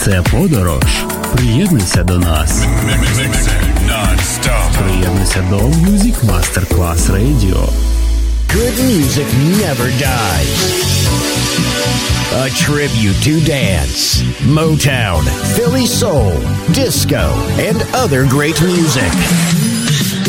Це подорож. Приєднуйся до нас. Приєднуйся до Music Masterclass Radio. Good music never dies. A tribute to dance, Motown, Philly soul, disco, and other great music.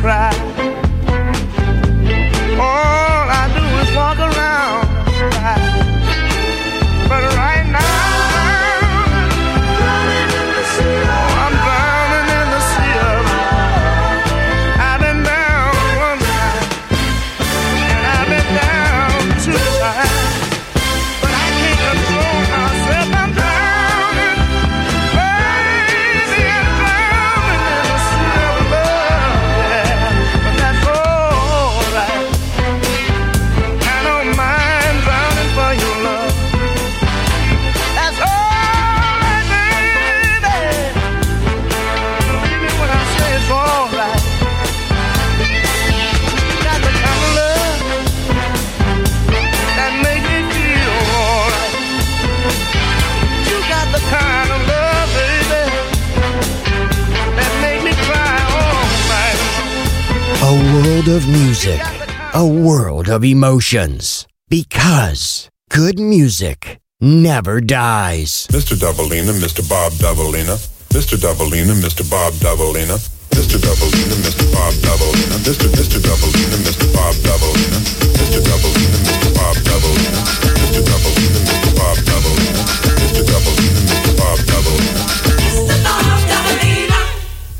Cry. World of emotions. Because good music never dies. Mr. Dobalina, Mr. Bob Dobalina, Mr. Dobalina, Mr. Bob Dobalina, Mr. Dobalina, Mr. Bob Dobalina, Mr. Mr. Dobalina, Mr. Bob Dobalina, Mr. Dobalina, Mr. Bob Dobalina, Mr. Dobalina, Mr.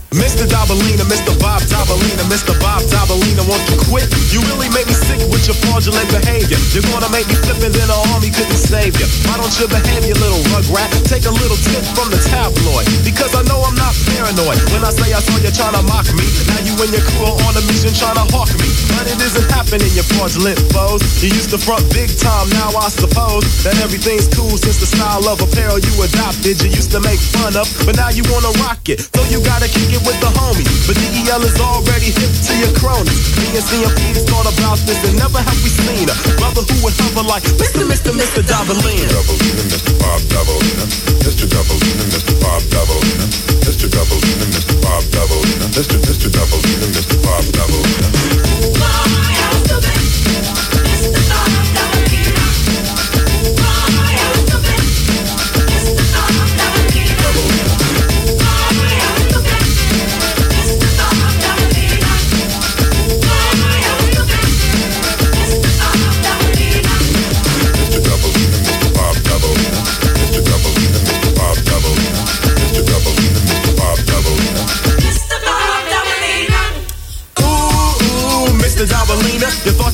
Mr. Dobalina, Mr. Bob Dobalina, Mr. Bob Dobalina, won't you quit? You really make me sick with your fraudulent behavior. You're gonna make me flip and then the army couldn't save you. Why don't you behave, you little rugrat? Take a little tip from the tabloid. Because I know I'm not paranoid. When I say I saw you trying to mock me, now you and your crew are on a mission trying to hawk me. But it isn't happening, you fraudulent foes. You used to front big time, now I suppose that everything's cool since the style of apparel you adopted. You used to make fun of, but now you wanna rock it. So you gotta kick it with the homie. But DEL is already hip to your cronies. Me and CMP thought about this and never have we seen a brother who would hover like Mr. Mr. Mr. Dobalina. Dobalina, Mr. Bob Dobalina, Mr. Dobalina, Mr. Bob Dobalina, Mr. Dobalina, Mr. Bob Dobalina, Mr. Mr. Dobalina, Mr. Bob Doubleina.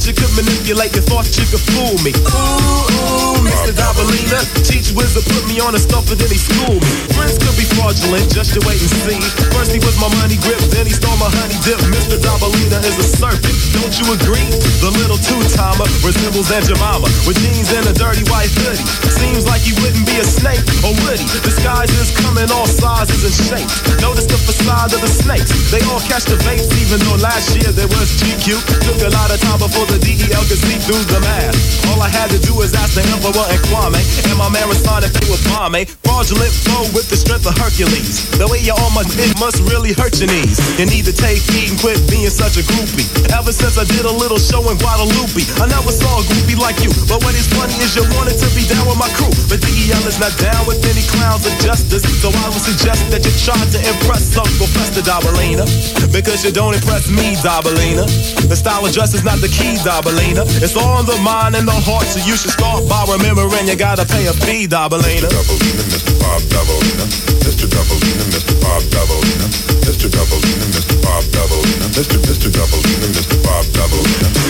Manipulate, your thoughts, you could fool me. Ooh, ooh, Mr. Dobalina. Teach wizard put me on a stuff and then he schooled me. Friends could be fraudulent, just you wait and see. First he was my money grip, then he stole my honey dip. Mr. Dobalina is a serpent, don't you agree? The little two-timer resembles Aunt Jemima with jeans and a dirty white hoodie. Seems like he wouldn't be a snake, or would he? Disguises come in all sizes and shapes. Notice the facade of the snakes. They all catch the vapes, even though last year there was GQ. Took a lot of time before the DEL could see through the mask. All I had to do was ask the Emperor and Kwame, and my man responded they was bombe. Fraudulent flow with the strength of Hercules. The way you almost it must really hurt your knees. You need to take heed and quit being such a groupie. Ever since I did a little show in Guadalupe, I never saw a groupie like you. But what is funny is you wanted to be down with my crew. But DEL is not down with any clowns of justice. So I would suggest that you try to impress Uncle Fester Dobalina. Because you don't impress me, Dobalina. The style of dress is not the key, Dobalina. It's on the mind and the heart, so you should start by remembering you gotta pay a fee, Dobalina. Mr. Bob Dobalina. Mr. Dobalina, Mr. Bob Dobalina. Mr. Dobalina, Mr. Bob Dobalina. Mr. Mr. Dobalina, Mr. Bob Dobalina.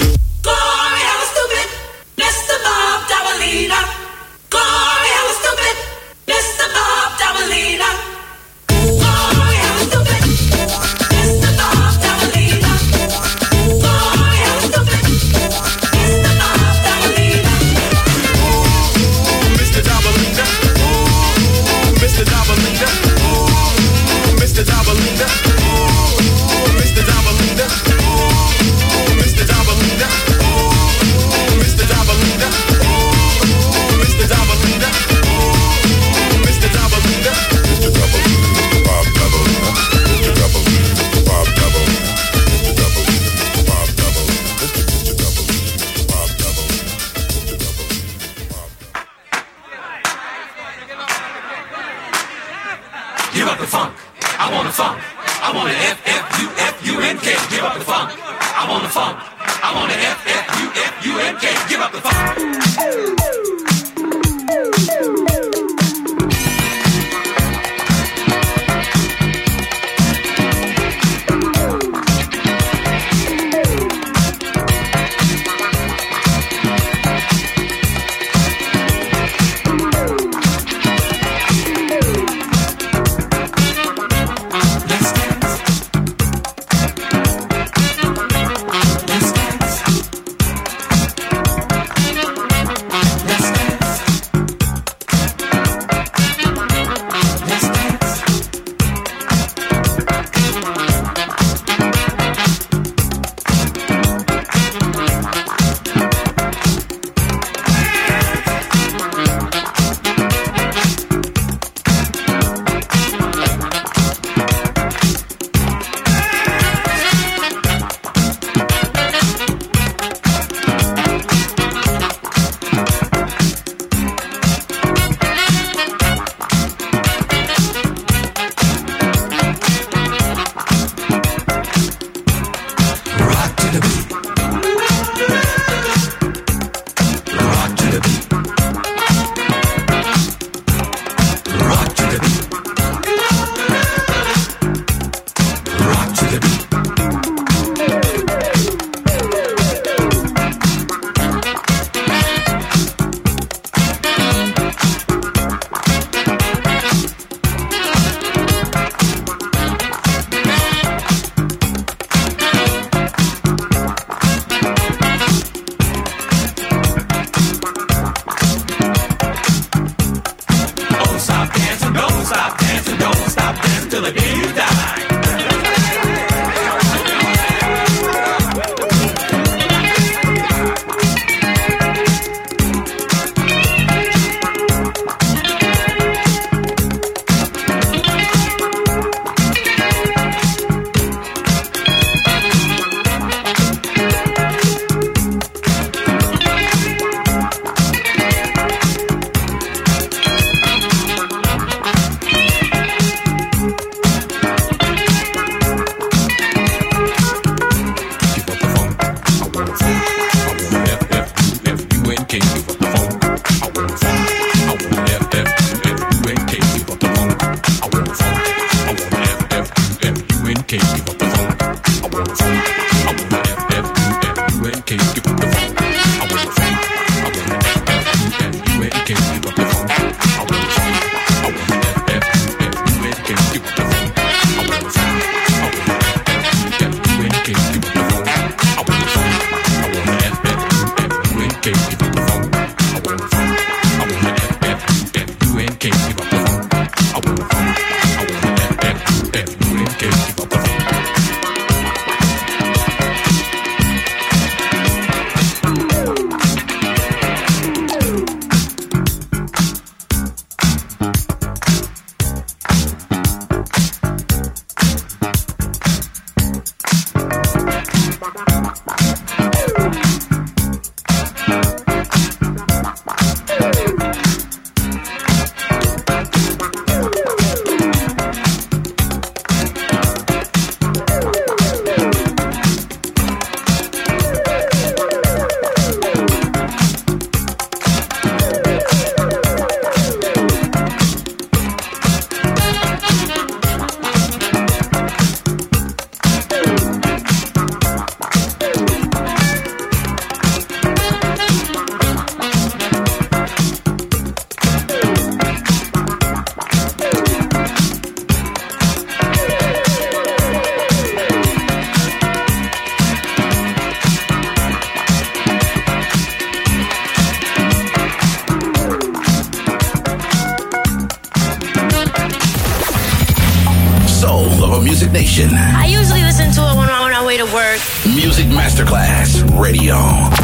Music nation. I usually listen to it when I'm on my way to work. Music Masterclass Radio.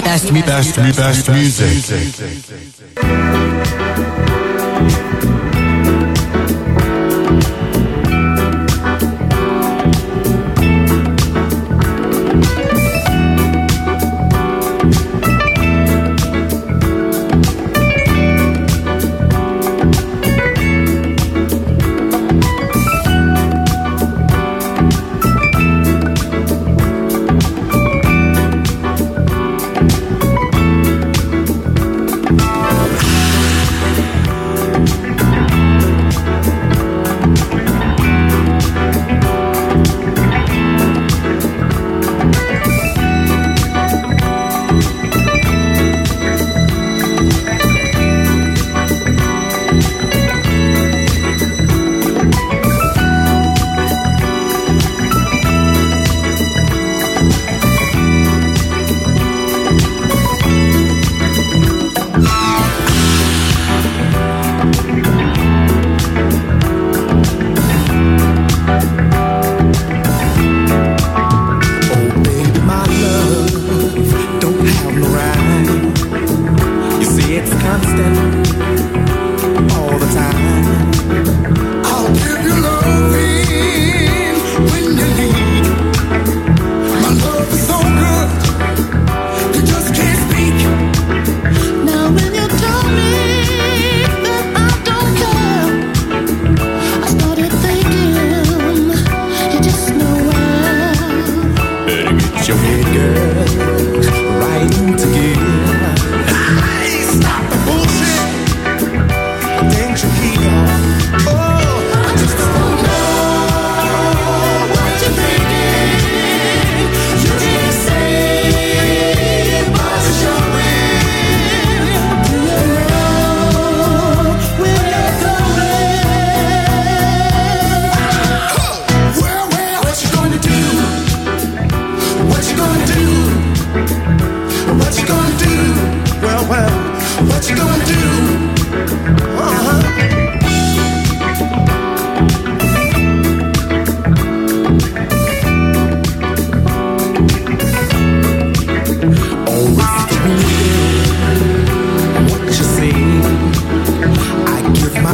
Best, me best, me best, best, best music.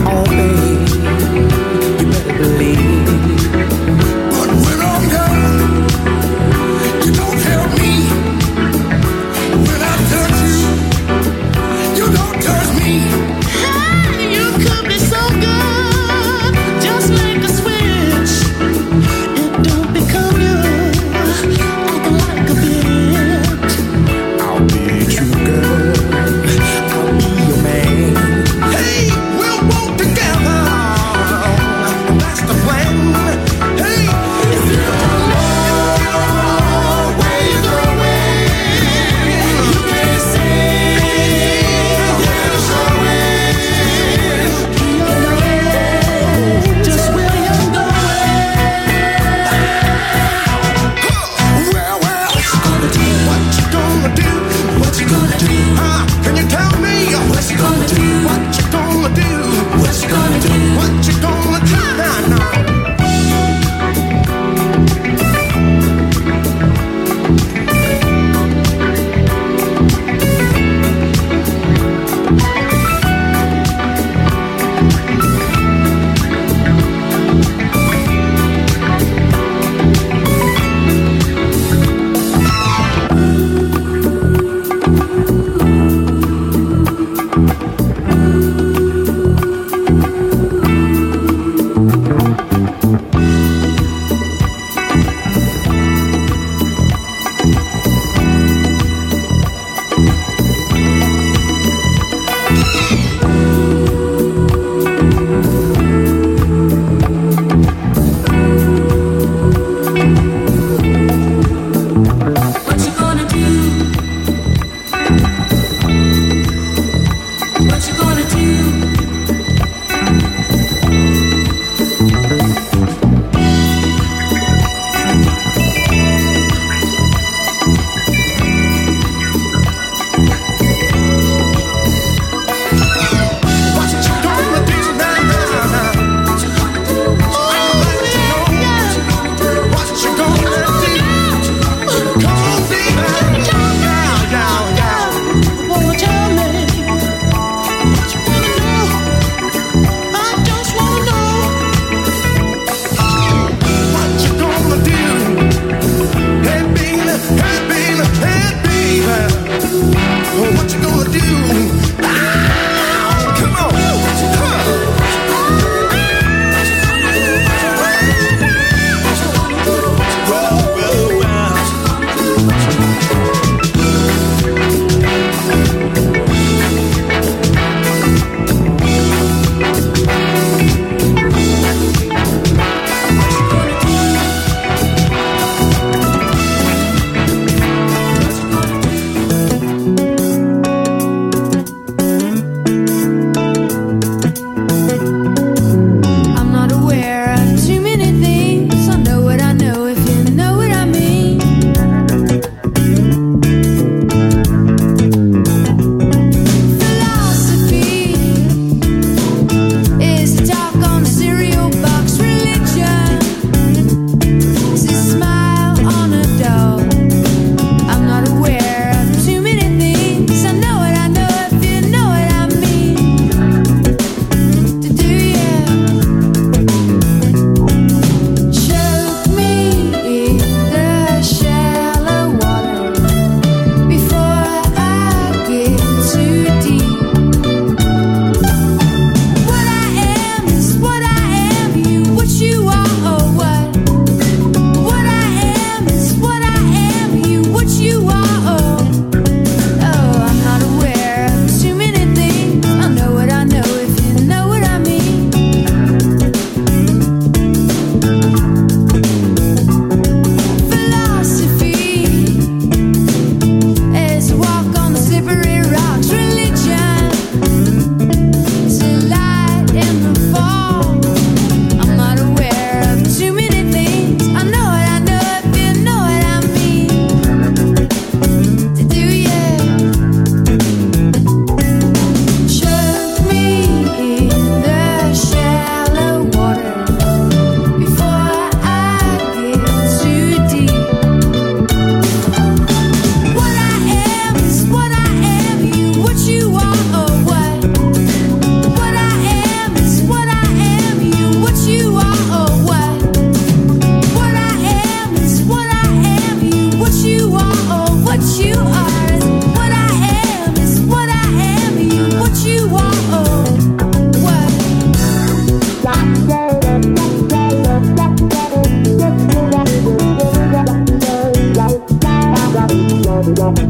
oh baby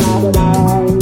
night.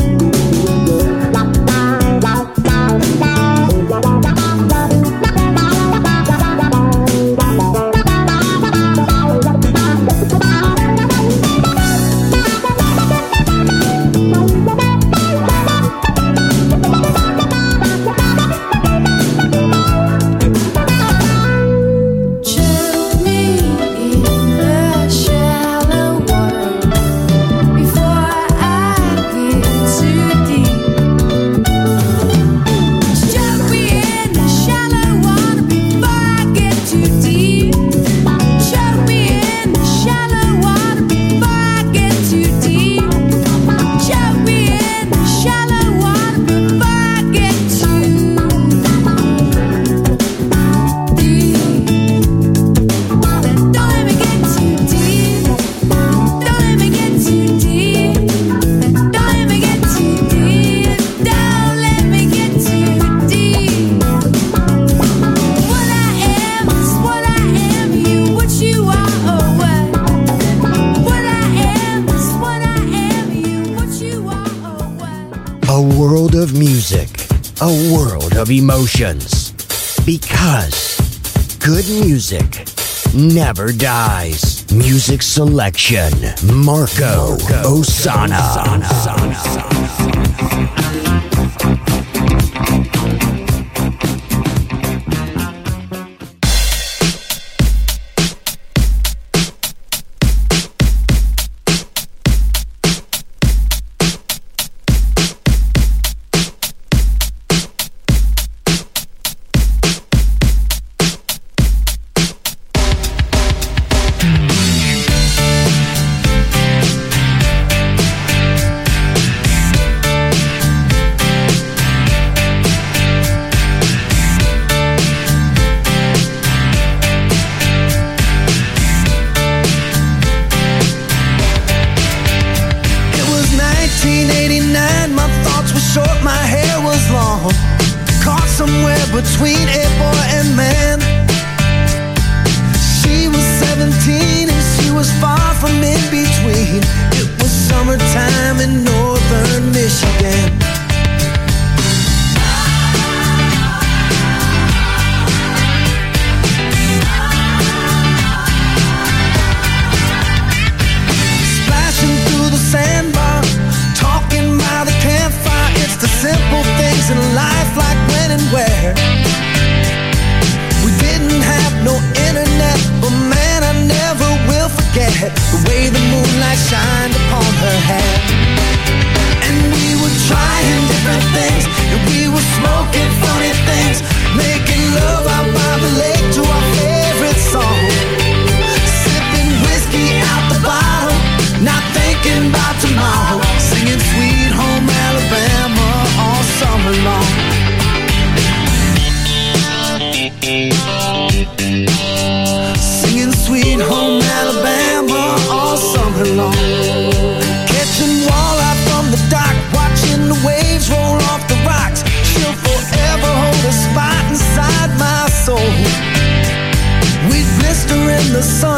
Sessions. Because good music never dies. Music selection Marco, Marco Ossanna. Ossanna. the sun.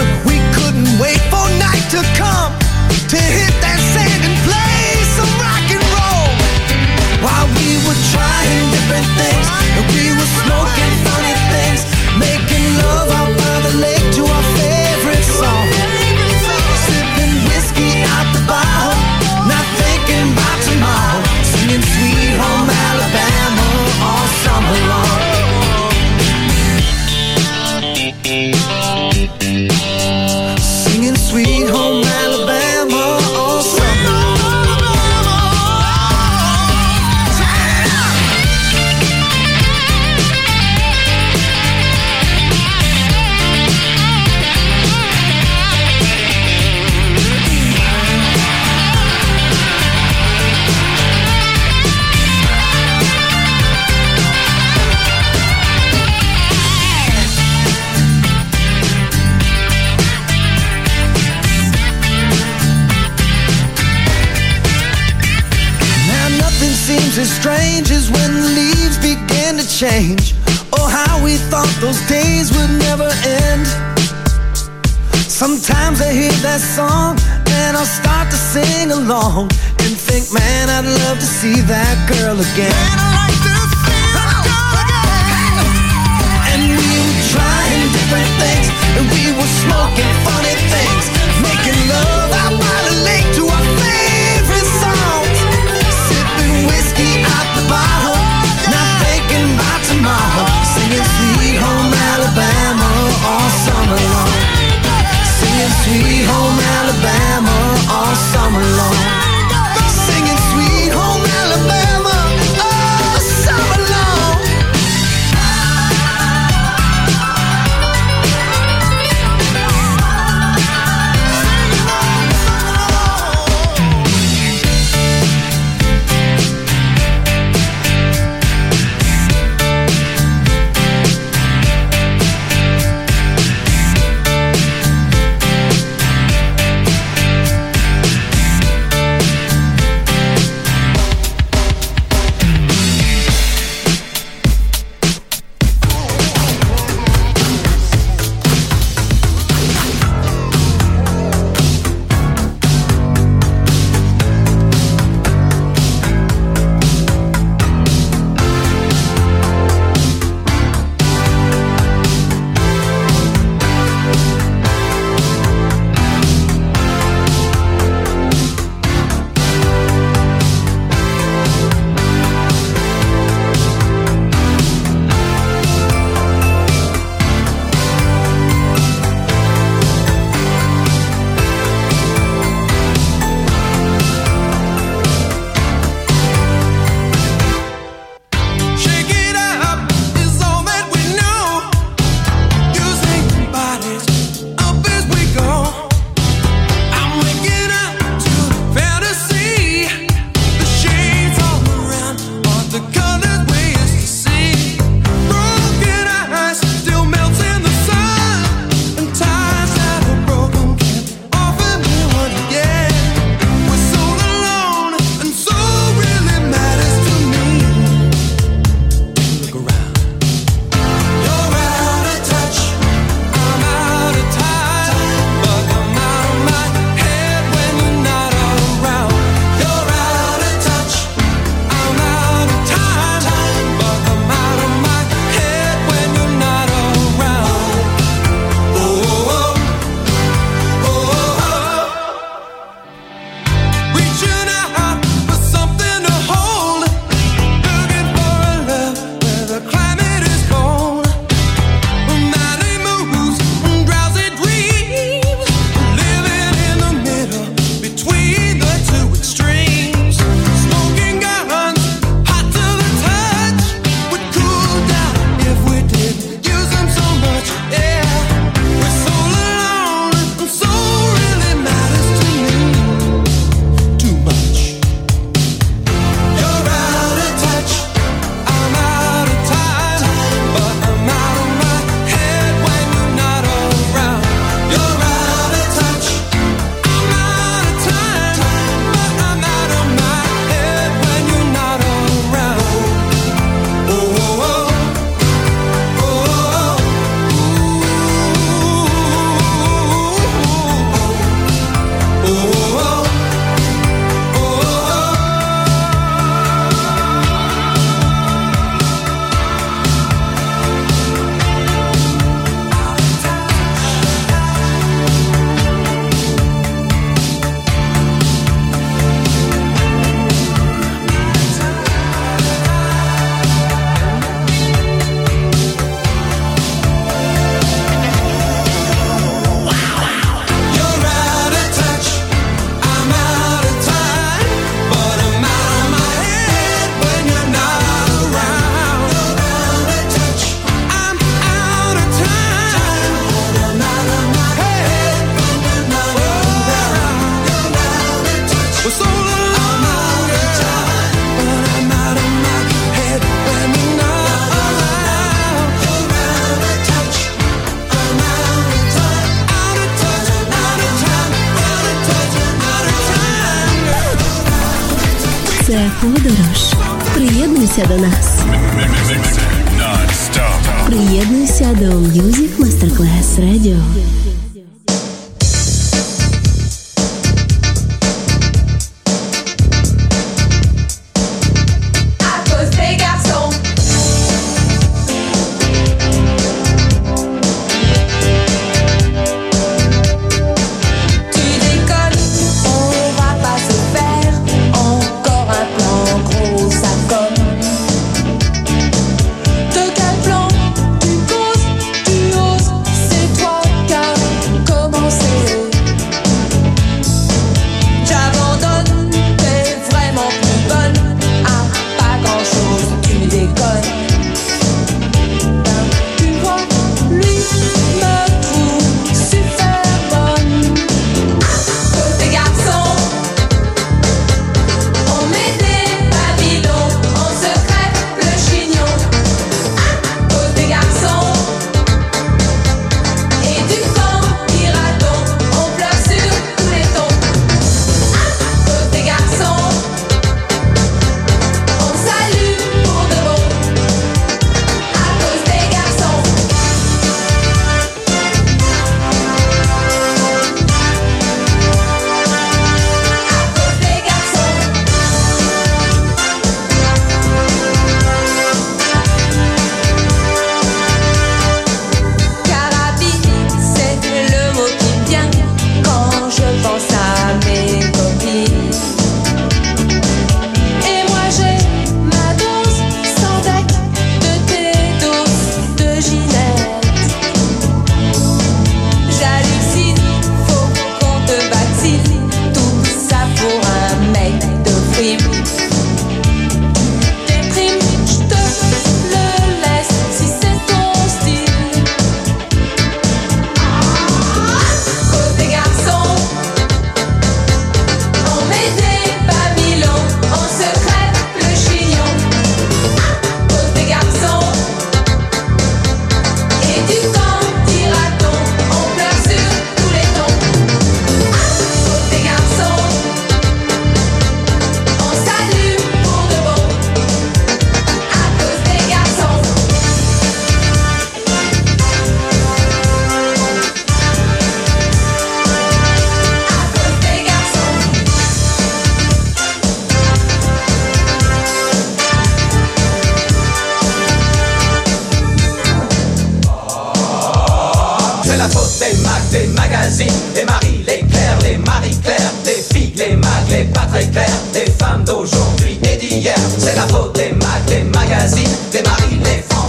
les maris, les clairs, les maris claires, les filles, les mags, les pas très claires, les femmes d'aujourd'hui et d'hier. C'est la faute des mags, des magazines, des maris, les femmes.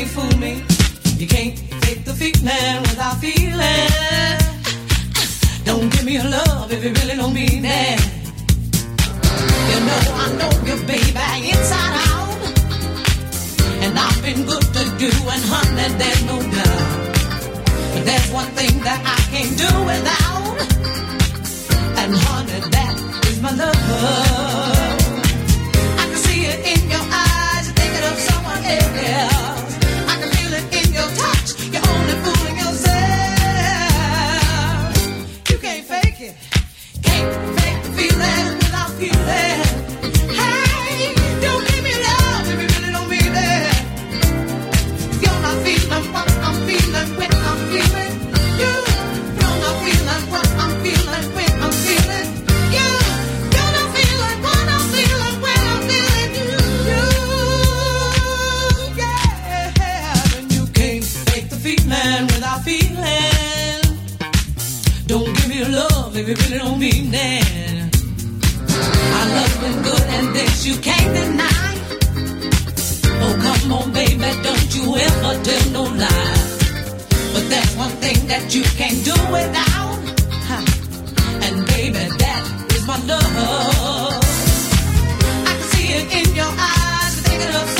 can't fool me. You can't take the feet man without feeling. Don't give me a love if you really don't mean it. You know I know you, baby, inside out. And I've been good to you, and honey, there's no doubt. But there's one thing that I can't do without. And honey, that is my love. I can see it in your eyes, you're thinking of someone else. baby, really don't mean that. Our love's good and this you can't deny. Oh, come on, baby, don't you ever tell no lies. But that's one thing that you can't do without. And baby, that is my love. I can see it in your eyes, thinking of